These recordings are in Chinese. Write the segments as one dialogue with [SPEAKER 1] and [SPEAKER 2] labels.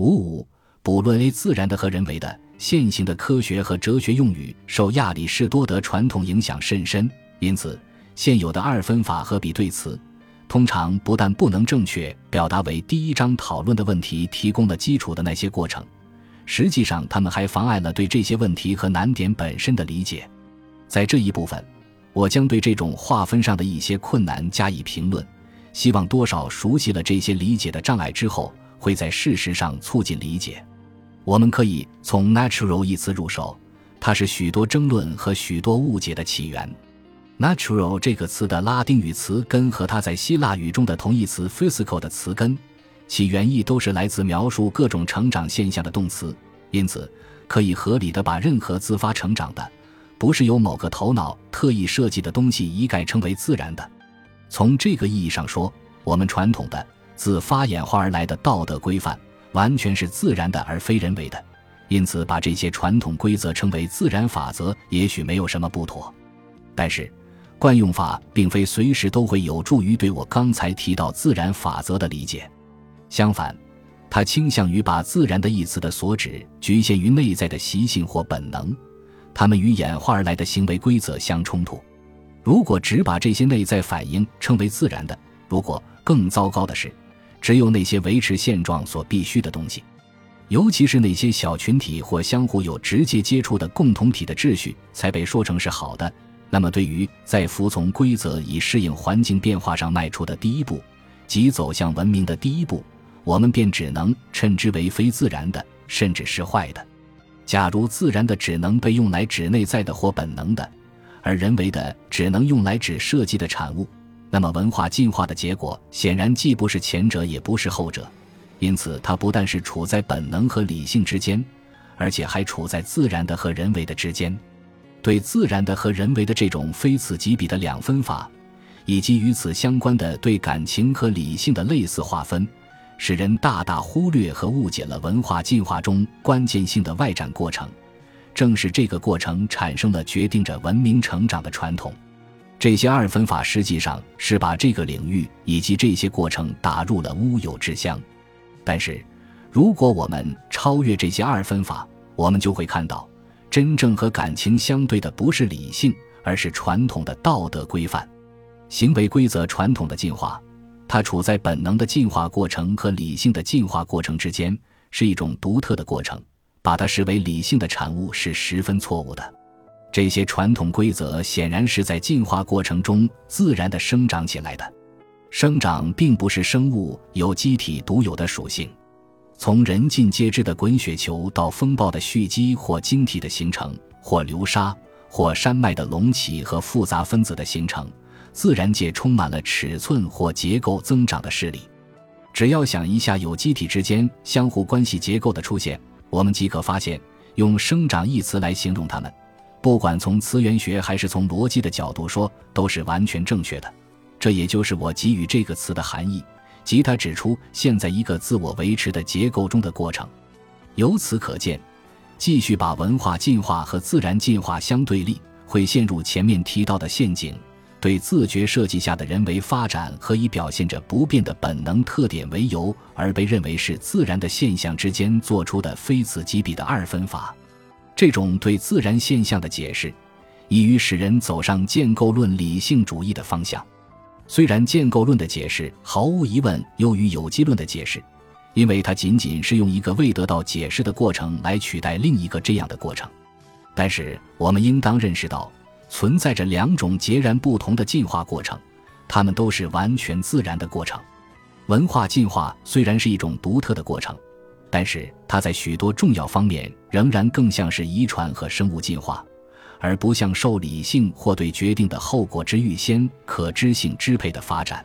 [SPEAKER 1] 五五，不论 A 自然的和人为的，现行的科学和哲学用语受亚里士多德传统影响甚深，因此现有的二分法和比对词，通常不但不能正确表达为第一章讨论的问题提供了基础的那些过程，实际上他们还妨碍了对这些问题和难点本身的理解。在这一部分，我将对这种划分上的一些困难加以评论，希望多少熟悉了这些理解的障碍之后，会在事实上促进理解。我们可以从 “natural” 一词入手，它是许多争论和许多误解的起源。“natural” 这个词的拉丁语词根和它在希腊语中的同义词 “physical” 的词根，其原意都是来自描述各种成长现象的动词，因此可以合理的把任何自发成长的。不是由某个头脑特意设计的东西一概称为自然的。从这个意义上说，我们传统的自发演化而来的道德规范完全是自然的而非人为的，因此把这些传统规则称为自然法则也许没有什么不妥。但是，惯用法并非随时都会有助于对我刚才提到自然法则的理解。相反，它倾向于把“自然”的一词的所指局限于内在的习性或本能。它们与演化而来的行为规则相冲突。如果只把这些内在反应称为自然的，如果更糟糕的是，只有那些维持现状所必须的东西，尤其是那些小群体或相互有直接接触的共同体的秩序，才被说成是好的，那么对于在服从规则以适应环境变化上迈出的第一步，即走向文明的第一步，我们便只能称之为非自然的，甚至是坏的。假如自然的只能被用来指内在的或本能的，而人为的只能用来指设计的产物，那么文化进化的结果显然既不是前者，也不是后者。因此，它不但是处在本能和理性之间，而且还处在自然的和人为的之间。对自然的和人为的这种非此即彼的两分法，以及与此相关的对感情和理性的类似划分。使人大大忽略和误解了文化进化中关键性的外展过程，正是这个过程产生了决定着文明成长的传统。这些二分法实际上是把这个领域以及这些过程打入了乌有之乡。但是，如果我们超越这些二分法，我们就会看到，真正和感情相对的不是理性，而是传统的道德规范、行为规则传统的进化。它处在本能的进化过程和理性的进化过程之间，是一种独特的过程。把它视为理性的产物是十分错误的。这些传统规则显然是在进化过程中自然的生长起来的。生长并不是生物有机体独有的属性。从人尽皆知的滚雪球到风暴的蓄积或晶体的形成，或流沙，或山脉的隆起和复杂分子的形成。自然界充满了尺寸或结构增长的势力。只要想一下有机体之间相互关系结构的出现，我们即可发现，用“生长”一词来形容它们，不管从词源学还是从逻辑的角度说，都是完全正确的。这也就是我给予这个词的含义，即它指出现在一个自我维持的结构中的过程。由此可见，继续把文化进化和自然进化相对立，会陷入前面提到的陷阱。对自觉设计下的人为发展和以表现着不变的本能特点为由而被认为是自然的现象之间做出的非此即彼的二分法，这种对自然现象的解释，易于使人走上建构论理性主义的方向。虽然建构论的解释毫无疑问优于有机论的解释，因为它仅仅是用一个未得到解释的过程来取代另一个这样的过程，但是我们应当认识到。存在着两种截然不同的进化过程，它们都是完全自然的过程。文化进化虽然是一种独特的过程，但是它在许多重要方面仍然更像是遗传和生物进化，而不像受理性或对决定的后果之预先可知性支配的发展。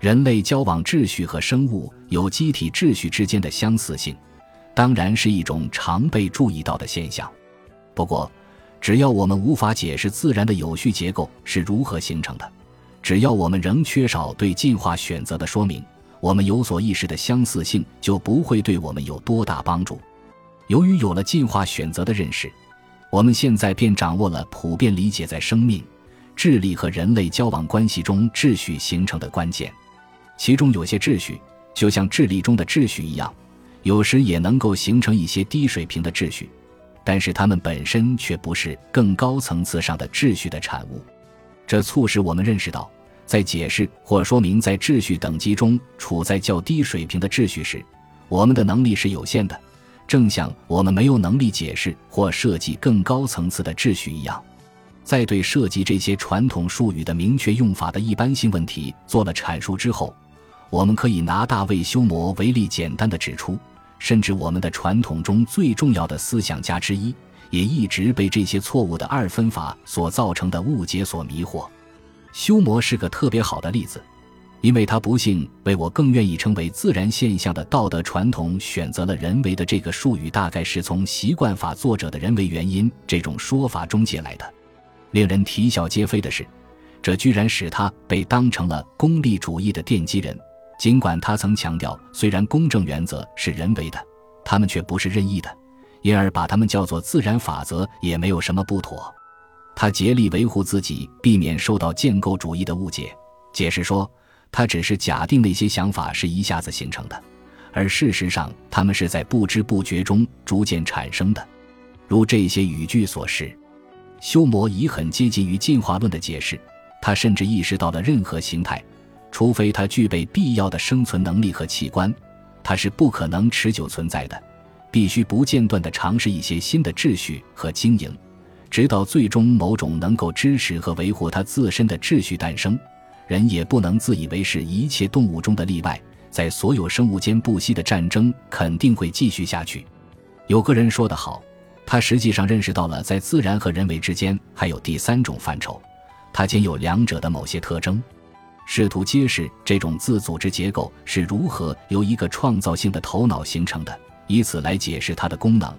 [SPEAKER 1] 人类交往秩序和生物有机体秩序之间的相似性，当然是一种常被注意到的现象。不过，只要我们无法解释自然的有序结构是如何形成的，只要我们仍缺少对进化选择的说明，我们有所意识的相似性就不会对我们有多大帮助。由于有了进化选择的认识，我们现在便掌握了普遍理解在生命、智力和人类交往关系中秩序形成的关键。其中有些秩序，就像智力中的秩序一样，有时也能够形成一些低水平的秩序，但是它们本身却不是更高层次上的秩序的产物。这促使我们认识到，在解释或说明在秩序等级中处在较低水平的秩序时，我们的能力是有限的，正像我们没有能力解释或设计更高层次的秩序一样。在对涉及这些传统术语的明确用法的一般性问题做了阐述之后，我们可以拿大卫·休谟为例，简单的指出，甚至我们的传统中最重要的思想家之一，也一直被这些错误的二分法所造成的误解所迷惑。修谟是个特别好的例子，因为他不幸为我更愿意称为自然现象的道德传统选择了“人为”的这个术语，大概是从习惯法作者的人为原因这种说法中借来的。令人啼笑皆非的是，这居然使他被当成了功利主义的奠基人。尽管他曾强调，虽然公正原则是人为的，他们却不是任意的，因而把他们叫做自然法则也没有什么不妥。他竭力维护自己，避免受到建构主义的误解，解释说，他只是假定那些想法是一下子形成的，而事实上他们是在不知不觉中逐渐产生的，如这些语句所示。修谟已很接近于进化论的解释，他甚至意识到了任何形态，除非它具备必要的生存能力和器官，它是不可能持久存在的。必须不间断地尝试一些新的秩序和经营，直到最终某种能够支持和维护它自身的秩序诞生。人也不能自以为是一切动物中的例外，在所有生物间不息的战争肯定会继续下去。有个人说得好。他实际上认识到了，在自然和人为之间还有第三种范畴，它兼有两者的某些特征，试图揭示这种自组织结构是如何由一个创造性的头脑形成的，以此来解释它的功能。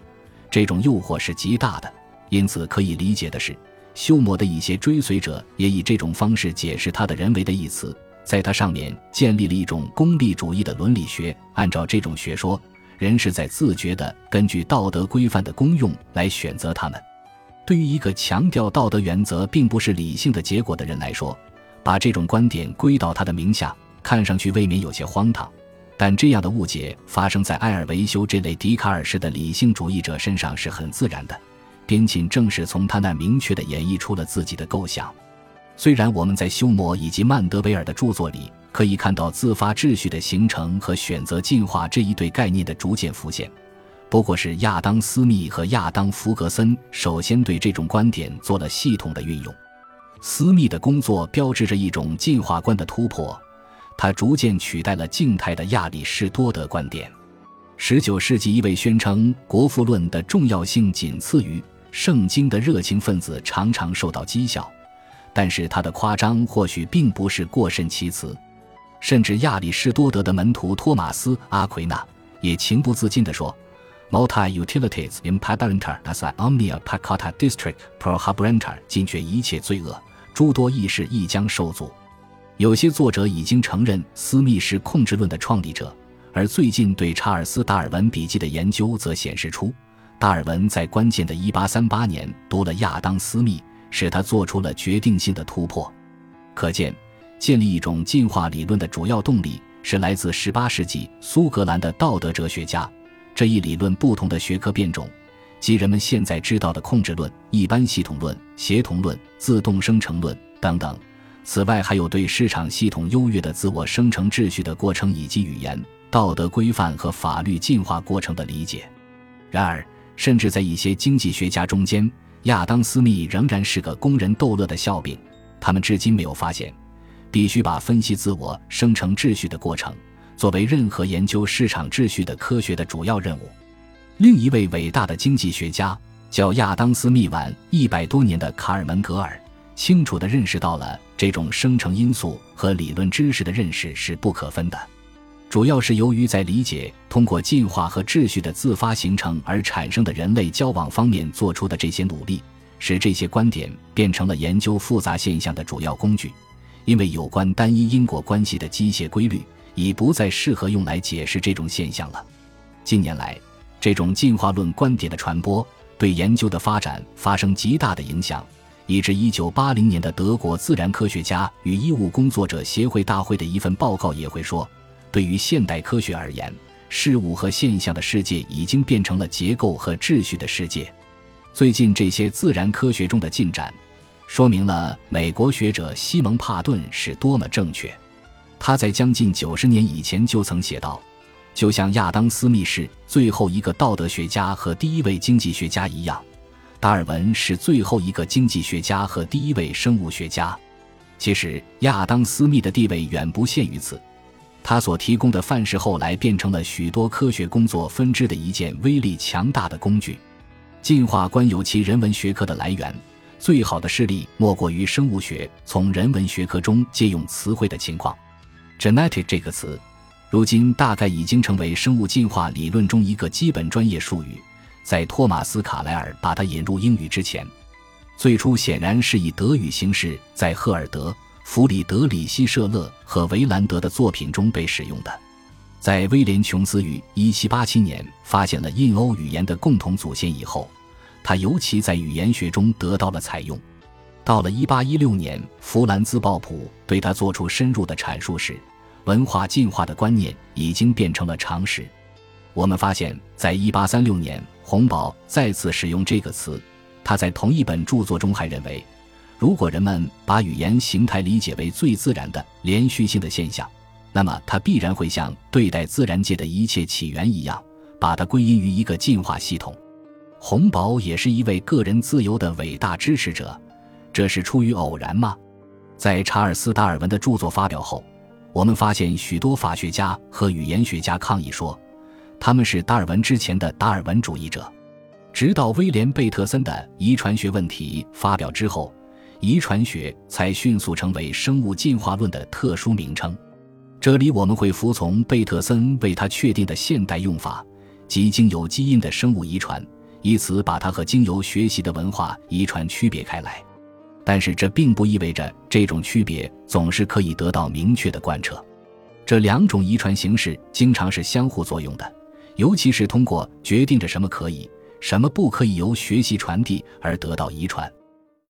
[SPEAKER 1] 这种诱惑是极大的，因此可以理解的是，休谟的一些追随者也以这种方式解释他的人为的一词，在他上面建立了一种功利主义的伦理学。按照这种学说。人是在自觉地根据道德规范的功用来选择他们。对于一个强调道德原则并不是理性的结果的人来说，把这种观点归到他的名下，看上去未免有些荒唐。但这样的误解发生在埃尔维修这类笛卡尔式的理性主义者身上是很自然的。边沁正是从他那明确的演绎出了自己的构想。虽然我们在休谟以及曼德维尔的著作里。可以看到自发秩序的形成和选择进化这一对概念的逐渐浮现，不过是亚当·斯密和亚当·弗格森首先对这种观点做了系统的运用。斯密的工作标志着一种进化观的突破，他逐渐取代了静态的亚里士多德观点。19世纪一位宣称国富论的重要性仅次于圣经的热情分子常常受到讥笑，但是他的夸张或许并不是过甚其词。甚至亚里士多德的门徒托马斯·阿奎那也情不自禁地说：“Multi utilities impedenter as omnia pacata district prohabrenter，禁绝一切罪恶，诸多义士亦将受阻。”有些作者已经承认斯密是控制论的创立者，而最近对查尔斯·达尔文笔记的研究则显示出，达尔文在关键的1838年读了亚当·斯密，使他做出了决定性的突破。可见。建立一种进化理论的主要动力是来自18世纪苏格兰的道德哲学家。这一理论不同的学科变种，即人们现在知道的控制论、一般系统论、协同论、自动生成论等等。此外，还有对市场系统优越的自我生成秩序的过程，以及语言、道德规范和法律进化过程的理解。然而，甚至在一些经济学家中间，亚当·斯密仍然是个供人逗乐的笑柄。他们至今没有发现。必须把分析自我生成秩序的过程作为任何研究市场秩序的科学的主要任务。另一位伟大的经济学家叫亚当·斯密，晚一百多年的卡尔门·格尔，清楚地认识到了这种生成因素和理论知识的认识是不可分的。主要是由于在理解通过进化和秩序的自发形成而产生的人类交往方面做出的这些努力，使这些观点变成了研究复杂现象的主要工具。因为有关单一因果关系的机械规律已不再适合用来解释这种现象了。近年来，这种进化论观点的传播对研究的发展发生极大的影响，以致1980年的德国自然科学家与医务工作者协会大会的一份报告也会说：对于现代科学而言，事物和现象的世界已经变成了结构和秩序的世界。最近这些自然科学中的进展，说明了美国学者西蒙·帕顿是多么正确。他在将近九十年以前就曾写道：“就像亚当·斯密是最后一个道德学家和第一位经济学家一样，达尔文是最后一个经济学家和第一位生物学家。其实，亚当·斯密的地位远不限于此。他所提供的范式后来变成了许多科学工作分支的一件威力强大的工具。进化观有其人文学科的来源，最好的事例莫过于生物学从人文学科中借用词汇的情况。” genetic 这个词，如今大概已经成为生物进化理论中一个基本专业术语。在托马斯·卡莱尔把它引入英语之前，最初显然是以德语形式在赫尔德、弗里德里希·舍勒和维兰德的作品中被使用的。在威廉·琼斯于1787年发现了印欧语言的共同祖先以后，他尤其在语言学中得到了采用。到了1816年，弗兰兹·鲍普对他做出深入的阐述时，文化进化的观念已经变成了常识。我们发现，在1836年，洪堡再次使用这个词。他在同一本著作中还认为，如果人们把语言形态理解为最自然的连续性的现象，那么它必然会像对待自然界的一切起源一样，把它归因于一个进化系统。洪堡也是一位个人自由的伟大支持者。这是出于偶然吗？在查尔斯·达尔文的著作发表后，我们发现许多法学家和语言学家抗议说，他们是达尔文之前的达尔文主义者。直到威廉·贝特森的《遗传学问题》发表之后，遗传学才迅速成为生物进化论的特殊名称。这里我们会服从贝特森为他确定的现代用法，即经由基因的生物遗传，以此把它和经由学习的文化遗传区别开来。但是这并不意味着这种区别总是可以得到明确的贯彻。这两种遗传形式经常是相互作用的，尤其是通过决定着什么可以、什么不可以由学习传递而得到遗传。